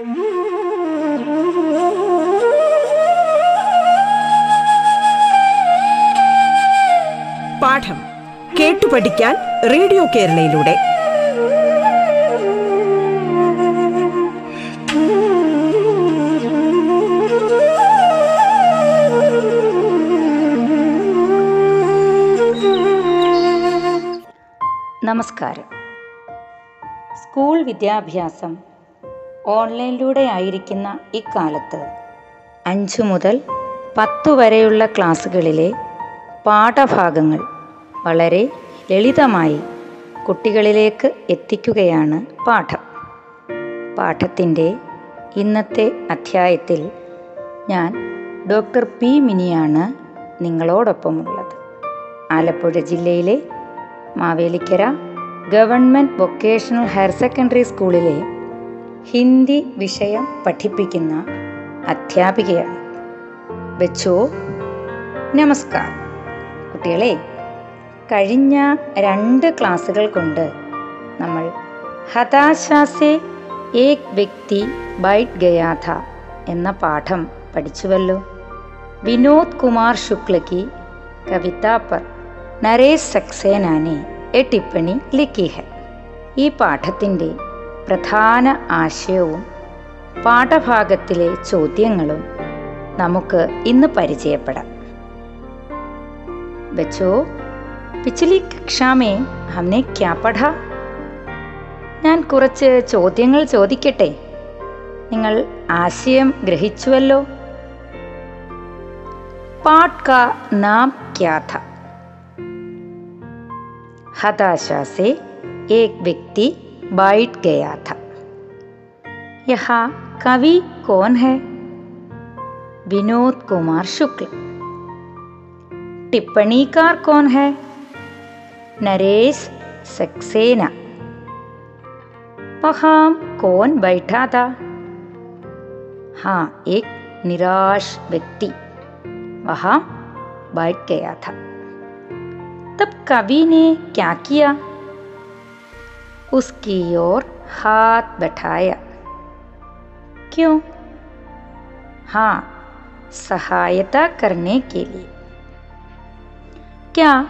പാഠം കേട്ടു പഠിക്കാൻ റേഡിയോ കേരളയിലൂടെ. നമസ്കാരം. സ്കൂൾ വിദ്യാഭ്യാസം ഓൺലൈനിലൂടെ ആയിരിക്കുന്ന ഇക്കാലത്ത് അഞ്ചു മുതൽ പത്ത് വരെയുള്ള ക്ലാസ്സുകളിലെ പാഠഭാഗങ്ങൾ വളരെ ലളിതമായി കുട്ടികളിലേക്ക് എത്തിക്കുകയാണ് പാഠം. പാഠത്തിന്റെ ഇന്നത്തെ അധ്യായത്തിൽ ഞാൻ ഡോക്ടർ പി മിനിയാണ് നിങ്ങളോടൊപ്പമുള്ളത്. ആലപ്പുഴ ജില്ലയിലെ Mavelikkara government vocational higher secondary സ്കൂളിലെ ഹിന്ദി വിഷയം പഠിപ്പിക്കുന്ന അധ്യാപികയാണ്. വെച്ചോ? നമസ്കാരം. കുട്ടികളെ കഴിഞ്ഞ രണ്ട് ക്ലാസ്സുകൾ കൊണ്ട് നമ്മൾ ഹതാശാസെ ഏക് വ്യക്തി ബൈറ്റ് ഗയാഥ എന്ന പാഠം പഠിച്ചുവല്ലോ. വിനോദ് കുമാർ ശുക്ലയ്ക്ക് കവിത നരേഷ് സക്സേനാനെ എ ടിപ്പണി ലിക്കി ഈ പാഠത്തിന്റെ പ്രധാന ആശയവും പാഠഭാഗത്തിലെ ചോദ്യങ്ങളും നമുക്ക് ഇന്ന് പരിചയപ്പെടാം. വെച്ചോ? പിച്ചിലി കക്ഷാമേ ഹംനെ ക്യാ പഠാ? ഞാൻ കുറച്ച് ചോദ്യങ്ങൾ ചോദിക്കട്ടെ? നിങ്ങൾ ആശയം ഗ്രഹിച്ചുവല്ലോ? പാട്ട് കാ നാം ക്യാ था हताशा से बैठ गया था। यहाँ कवि कौन है? विनोद कुमार शुक्ल। टिप्पणीकार कौन है? नरेश सक्सेना। वहाँ कौन बैठा था? हाँ एक निराश व्यक्ति। वहाँ बैठ गया था। तब कवि ने क्या किया? उसकी ओर हाथ बैठाया। क्यों? हाँ सहायता करने के लिए। क्या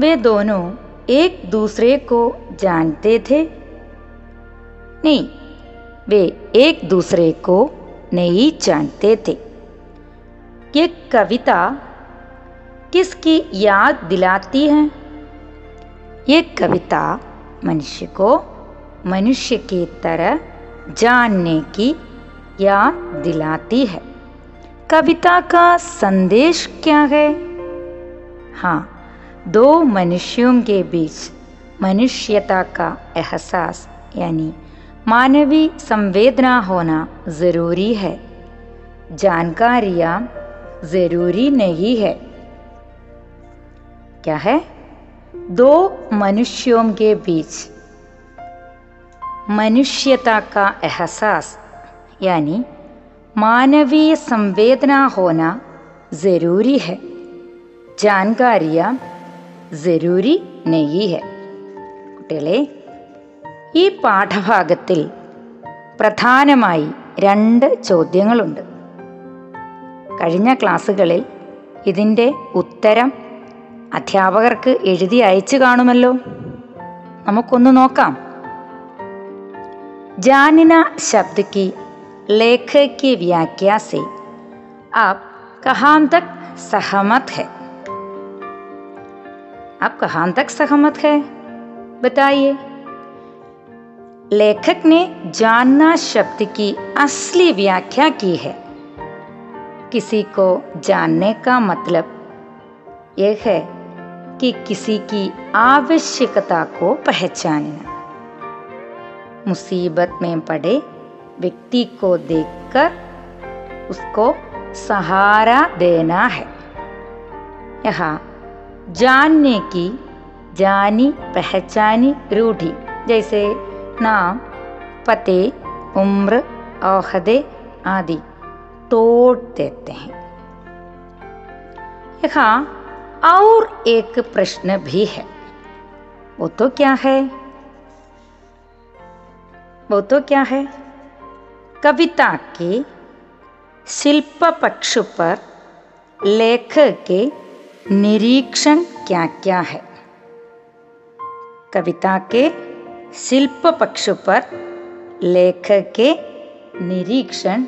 वे दोनों एक दूसरे को जानते थे? नहीं, वे एक दूसरे को नहीं जानते थे। ये कविता किसकी याद दिलाती है? ये कविता मनुष्य को मनुष्य की तरह जानने की याद दिलाती है। कविता का संदेश क्या है? हाँ दो मनुष्यों के बीच मनुष्यता का एहसास, यानी मानवीय संवेदना होना ज़रूरी है। जानकारियाँ ज़रूरी नहीं है। क्या है? दो मनुष्यों के बीच मनुष्यता का एहसास यानी मानवीय संवेदना होना ज़रूरी है जानकारियाँ ज़रूरी नहीं है കുട്ടികളെ ഈ പാഠഭാഗത്തിൽ പ്രധാനമായി രണ്ട് ചോദ്യങ്ങളുണ്ട് കഴിഞ്ഞ ക്ലാസ്സുകളിൽ ഇതിൻ്റെ ഉത്തരം അധ്യാപകർക്ക് എഴുതി അയച്ചു കാണുമല്ലോ നമുക്കൊന്ന് നോക്കാം जानना शब्द की लेखक की व्याख्या से आप कहाँ तक सहमत है आप कहाँ तक सहमत है बताइए लेखक ने जानना शब्द की असली व्याख्या की है किसी को जानने का मतलब यह है कि किसी की आवश्यकता को पहचानना। मुसीबत में पड़े व्यक्ति को देखकर उसको सहारा देना है। यहाँ जानने की, जानी, पहचानी रूढ़ी, जैसे नाम, पते, उम्र, औहदे आदि तोड़ देते हैं। यहाँ और एक प्रश्न भी है। वो तो क्या है? वो तो क्या है? कविता के शिल्प पक्ष पर लेखक के निरीक्षण क्या क्या है? कविता के शिल्प पक्ष पर लेखक के निरीक्षण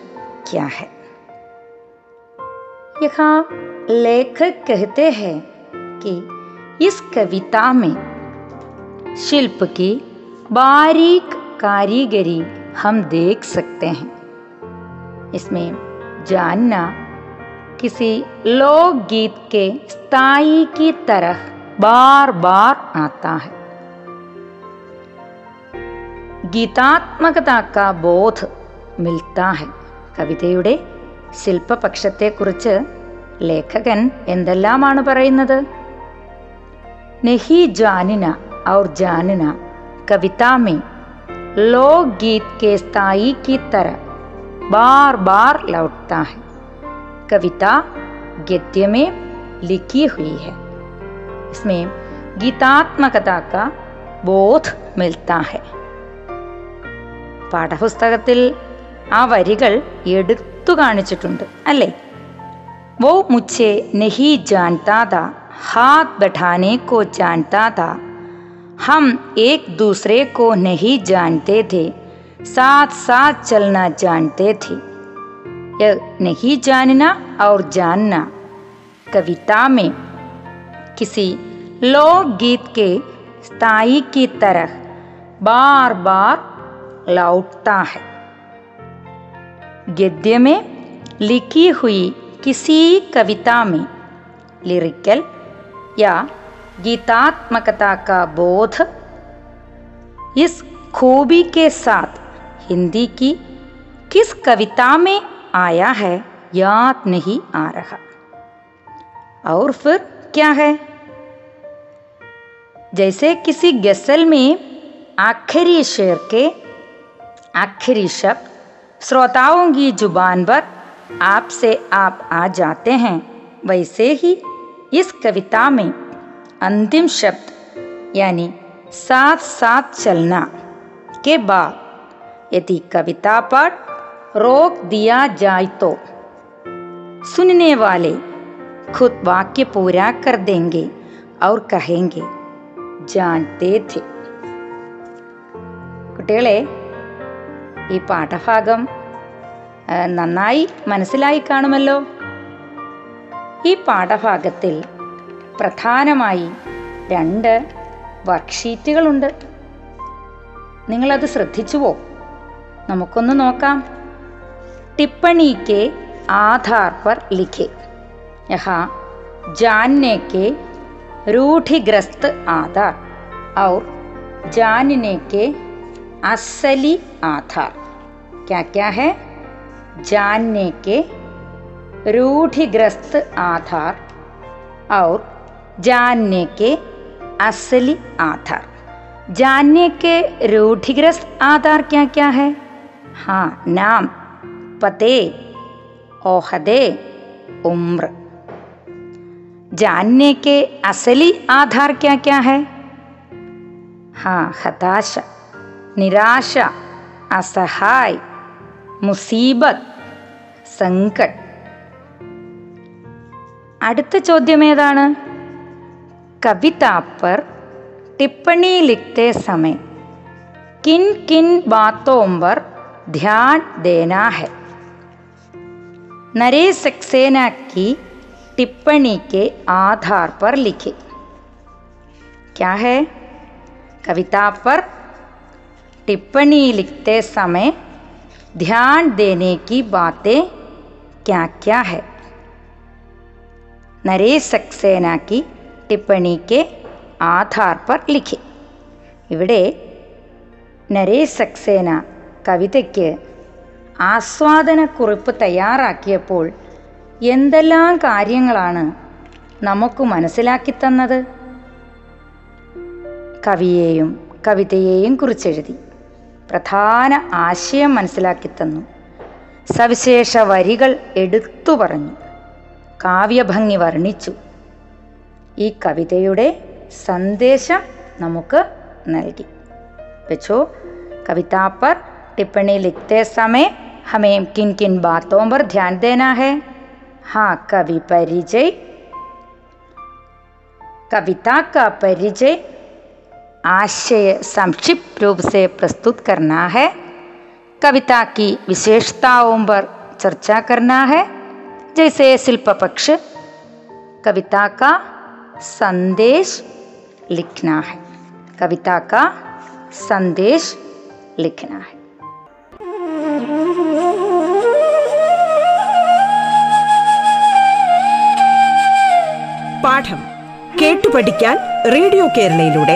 क्या है? यहाँ लेखक कहते हैं कि इस कविता में शिल्प की बारीक कारीगरी हम देख सकते हैं इसमें जानना किसी लोकगीत के स्थाई की तरह बार बार आता है ഗീതാത്മകത ബോധ് മിൽത്താ ഹെ കവിതയുടെ ശില്പപക്ഷത്തെക്കുറിച്ച് ലേഖകൻ എന്തെല്ലാമാണ് പറയുന്നത് നെഹി ജാനിന ഔർ ജാനിന कविता में लोकगीत के स्थाई की तरह बार बार लौटता है कविता गद्य में लिखी हुई है इसमें गीतात्मकता का बोध मिलता है പാഠപുസ്തകത്തിൽ ആ വരികൾ എടുത്തു കാണിച്ചിട്ടുണ്ട് അല്ലേ वो मुझे नहीं जानता था हाथ बैठाने को जानता था हम एक दूसरे को नहीं जानते थे साथ साथ चलना जानते थे यह नहीं जानना और जानना कविता में किसी लोकगीत के स्थाई की तरह बार बार लौटता है गद्य में लिखी हुई किसी कविता में लिरिकल या गीतात्मकता का बोध इस खूबी के साथ हिंदी की किस कविता में आया है याद नहीं आ रहा और फिर क्या है जैसे किसी गसल में आखिरी शेर के आखिरी शब्द श्रोताओं की जुबान पर आपसे आप आ जाते हैं वैसे ही इस कविता में अंतिम शब्द यानी साथ साथ चलना के बाद यदि कविता पर रोक दिया जाए तो सुनने वाले खुद वाक्य पूरा कर देंगे और कहेंगे जानते थे കുട്ടികളെ ഈ പാഠഭാഗം ആ, നന്നായി മനസ്സിലായി കാണുമല്ലോ ഈ പാഠഭാഗത്തിൽ പ്രധാനമായി രണ്ട് വർക്ക്ഷീറ്റുകളുണ്ട് നിങ്ങളത് ശ്രദ്ധിച്ചുവോ നമുക്കൊന്ന് നോക്കാം टिप्पणी के आधार पर लिखे यहाँ जानने के रूढ़िग्रस्त आधार और जानने के असली आधार क्या क्या है? जानने के रूढ़िग्रस्त आधार और जानने के असली आधार जानने के रूढ़िग्रस्त आधार क्या क्या है? हाँ नाम, पते ओहदे उम्र। जानने के असली आधार क्या क्या है? हाँ हताशा। निराशा असहाय മുസീബത്ത് സങ്കട്ട് അടുത്ത ചോദ്യം ഏതാണ് कविता पर टिप्पणी लिखते समय किन किन बातों पर ध्यान देना है नरेश सक्सेना की टिप्पणी के आधार पर लिखे क्या है कविता पर टिप्पणी लिखते समय ध्यान देने की बातें क्या क्या है नरेश सक्सेना की टिप्पणी के ആധാർ പർ ലിഖി ഇവിടെ നരേഷ് സക്സേന കവിതയ്ക്ക് ആസ്വാദനക്കുറിപ്പ് തയ്യാറാക്കിയപ്പോൾ എന്തെല്ലാം കാര്യങ്ങളാണ് നമുക്ക് മനസ്സിലാക്കി തന്നത് കവിയെയും കവിതയെയും കുറിച്ചെഴുതി പ്രധാന ആശയം മനസ്സിലാക്കി തന്നു സവിശേഷ വരികൾ എടുത്തു പറഞ്ഞു കാവ്യഭംഗി വർണ്ണിച്ചു ഈ കവിതയുടെ സന്ദേശം നമുക്ക് നൽകി बच्चों कविता पर टिप्पणी लिखते समय हमें किन किन बातों पर ध्यान देना है हाँ कवि परिचय कविता का परिचय आशय संक्षिप्त रूप से प्रस्तुत करना है कविता की विशेषताओं पर चर्चा करना है जैसे शिल्प पक्ष कविता का संदेश लिखना है कविता का संदेश लिखना है പാഠം കേട്ടു പഠിക്കാൻ റേഡിയോ കേരളയിലൂടെ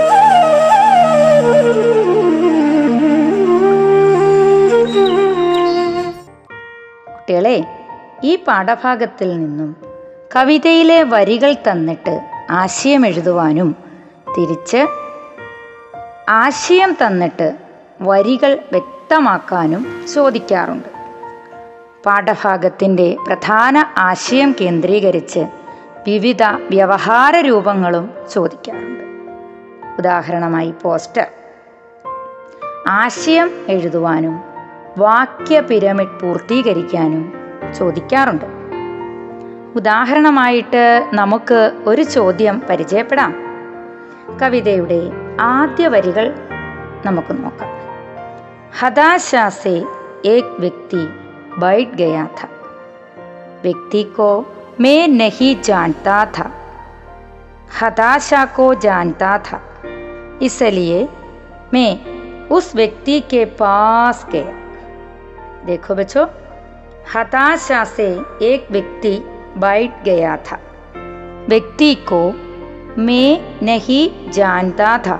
പാഠഭാഗത്തിൽ നിന്നും കവിതയിലെ വരികൾ തന്നിട്ട് ആശയം എഴുതുവാനും തിരിച്ച് ആശയം തന്നിട്ട് വരികൾ വ്യക്തമാക്കാനും ചോദിക്കാറുണ്ട്. പാഠഭാഗത്തിന്റെ പ്രധാന ആശയം കേന്ദ്രീകരിച്ച് വിവിധ വ്യവഹാര രൂപങ്ങളും ചോദിക്കാറുണ്ട്. ഉദാഹരണമായി പോസ്റ്റർ. ആശയം എഴുതുവാനും വാക്യ പിരമിഡ് പൂർത്തീകരിക്കാനും ചോദിക്കാറുണ്ട് ഉദാഹരണമായിട്ട് നമുക്ക് ഒരു ചോദ്യം പരിചയപ്പെടാം കവിതയുടെ ആദ്യ വരികൾ നമുക്ക് നോക്കാം हताशा से एक व्यक्ति बैठ गया था व्यक्ति को मैं नहीं जानता था हताशा को जानता था इसलिए मैं उस व्यक्ति के पास गया देखो बच्चों हताशा से एक व्यक्ति बैठ गया था। व्यक्ति को मैं नहीं जानता था।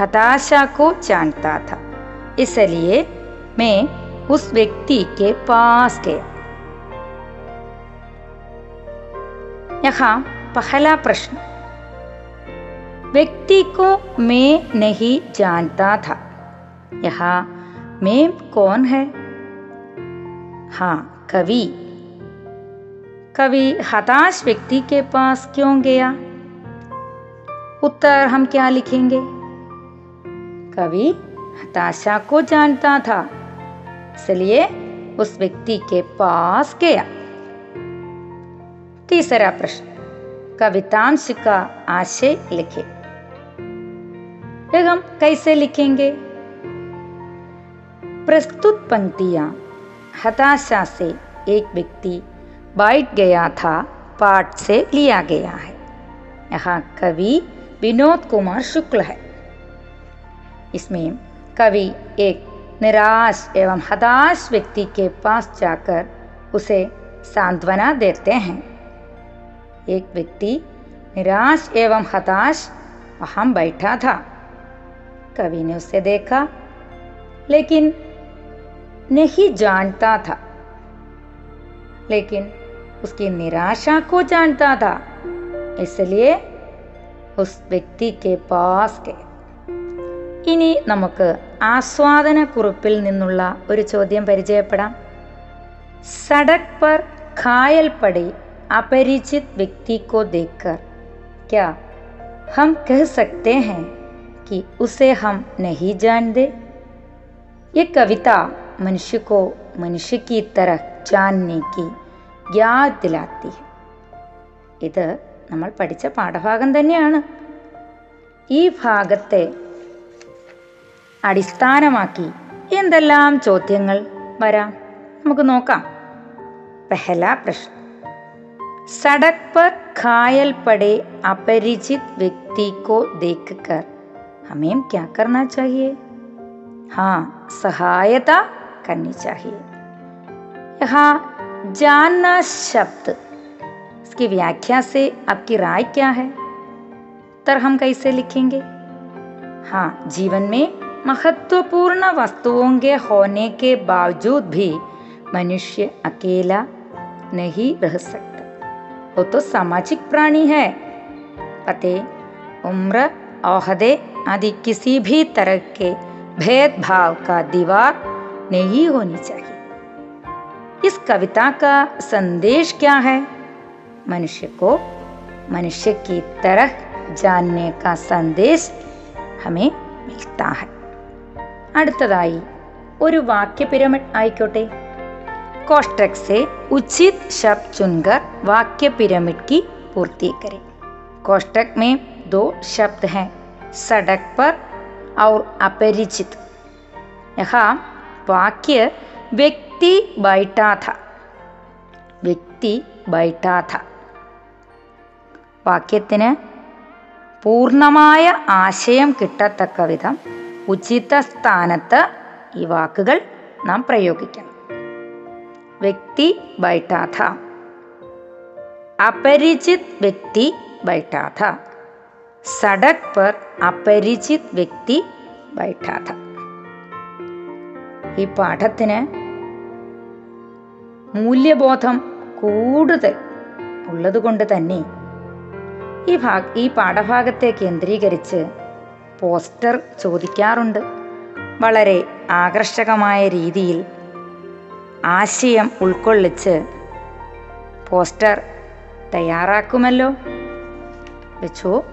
हताशा को जानता था, इसलिए मैं उस व्यक्ति के पास गया। यहाँ पहला प्रश्न। व्यक्ति को मैं नहीं जानता था। यहाँ मैं कौन है? हाँ कवि। कवि, हताश व्यक्ति के पास क्यों गया? उत्तर हम क्या लिखेंगे? कवि, हताशा को जानता था, इसलिए उस व्यक्ति के पास गया। तीसरा प्रश्न, कवितांश का आशय लिखे। हम कैसे लिखेंगे? प्रस्तुत पंक्तियाँ हताशा से एक व्यक्ति बैठ गया था, पाठ से लिया गया है। यहाँ कवि विनोद कुमार शुक्ल है। इसमें कवि एक निराश एवं हताश व्यक्ति के पास जाकर उसे सांत्वना देते हैं। एक व्यक्ति निराश एवं हताश वहाँ बैठा था। कवि ने उसे देखा, लेकिन नहीं जानता था लेकिन उसकी निराशा को जानता था इसलिए उस व्यक्ति के पास गए ഇനി നമുക്ക് ആസ്വാദന കുറിപ്പിൽ നിന്നുള്ള ഒരു ചോദ്യം പരിചയപ്പെടാം സടക് पर घायल पड़े अपरिचित व्यक्ति को देखकर क्या हम कह सकते हैं कि उसे हम नहीं जानते ये कविता मनुष्य को मनुष्य की तरह जानने की याद दिलाती है ഇത് നമ്മൾ പഠിച്ച പാഠഭാഗം തന്നെയാണ് ഈ ഭാഗത്തെ അടിസ്ഥാനമാക്കി എന്തെല്ലാം ചോദ്യങ്ങൾ വരാം നമുക്ക് നോക്കാം पहला प्रश्न सड़क पर घायल पड़े अपरिचित व्यक्ति को देखकर हमें क्या करना चाहिए हाँ सहायता करनी चाहिए। यहाँ जानना शब्द, इसकी व्याख्या से आपकी राय क्या है? उत्तर हम कैसे लिखेंगे। हाँ जीवन में महत्वपूर्ण वस्तुओं के होने के बावजूद भी मनुष्य अकेला नहीं रह सकता। वो तो सामाजिक प्राणी है। पते, उम्र, औहदे आदि किसी भी तरह के भेदभाव का दीवार नहीं होनी चाहिए इस कविता का संदेश क्या है मनुष्य को मनुष्य की तरह जानने का संदेश हमें मिलता है അടുത്തതായി ഒരു വാക്യ പിരമിഡ് ആയിക്കോട്ടെ कोष्टक से उचित शब्द चुनकर वाक्य पिरामिड की पूर्ति करें कोष्टक में दो शब्द हैं सड़क पर और अपरिचित यहाँ വാക്യ വ്യക്തി ബൈട്ടാഥ. വ്യക്തി ബൈട്ടാഥ. വാക്യത്തിന് പൂർണമായ ആശയം കിട്ടത്തക്ക വിധം ഉചിത സ്ഥാനത്ത് ഈ വാക്കുകൾ നാം പ്രയോഗിക്കണം. വ്യക്തി ബൈട്ടാഥ. അപരിചിത് വ്യക്തി ബൈട്ടാഥ. സഡക് പർ അപരിചിത് വ്യക്തി ബൈട്ടാഥ. ഈ പാഠത്തിന് മൂല്യബോധം കൂടുതൽ ഉള്ളതുകൊണ്ട് തന്നെ ഈ ഭാഗ ഈ പാഠഭാഗത്തെ കേന്ദ്രീകരിച്ച് പോസ്റ്റർ ചോദിക്കാറുണ്ട്. വളരെ ആകർഷകമായ രീതിയിൽ ആശയം ഉൾക്കൊള്ളിച്ച് പോസ്റ്റർ തയ്യാറാക്കുമല്ലോ. വെച്ചോ?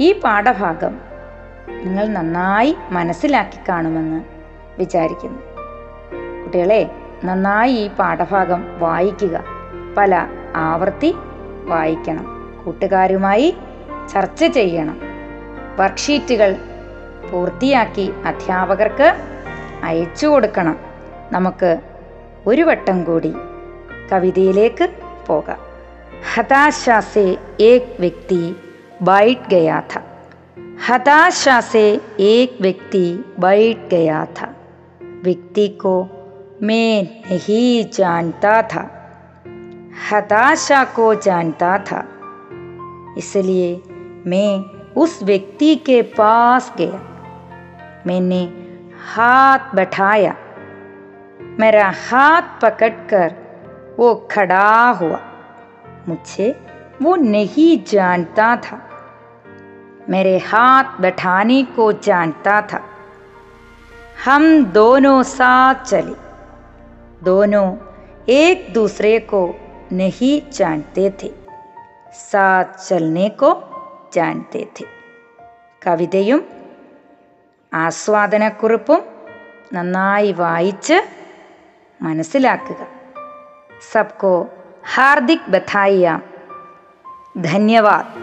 ഈ പാഠഭാഗം നിങ്ങൾ നന്നായി മനസ്സിലാക്കി കാണുമെന്ന് വിചാരിക്കുന്നു. കുട്ടികളെ നന്നായി ഈ പാഠഭാഗം വായിക്കുക. പല ആവർത്തി വായിക്കണം. കൂട്ടുകാരുമായി ചർച്ച ചെയ്യണം. വർക്ക്ഷീറ്റുകൾ പൂർത്തിയാക്കി അധ്യാപകർക്ക് അയച്ചു കൊടുക്കണം. നമുക്ക് ഒരു വട്ടം കൂടി കവിതയിലേക്ക് പോകാം. ഹതാശാസേ ഏക് വ്യക്തി ബൈറ്റ് ഗയാഥ ഹതാശാസെ ഏക് വ്യക്തി ബൈറ്റ് ഗയാഥ व्यक्ति को मैं नहीं जानता था। हताशा को जानता था। इसलिए मैं उस व्यक्ति के पास गया। मैंने हाथ बैठाया। मेरा हाथ पकड़कर वो खड़ा हुआ। मुझे वो नहीं जानता था। मेरे हाथ बैठाने को जानता था। हम दोनों साथ चले दोनों एक दूसरे को नहीं जानते थे साथ चलने को जानते थे കവിതയും ആസ്വാദനക്കുറിപ്പും നന്നായി വായിച്ച് മനസ്സിലാക്കുക സബ്കോ ഹാർദിക് ബധായിയ ധന്യവാദ്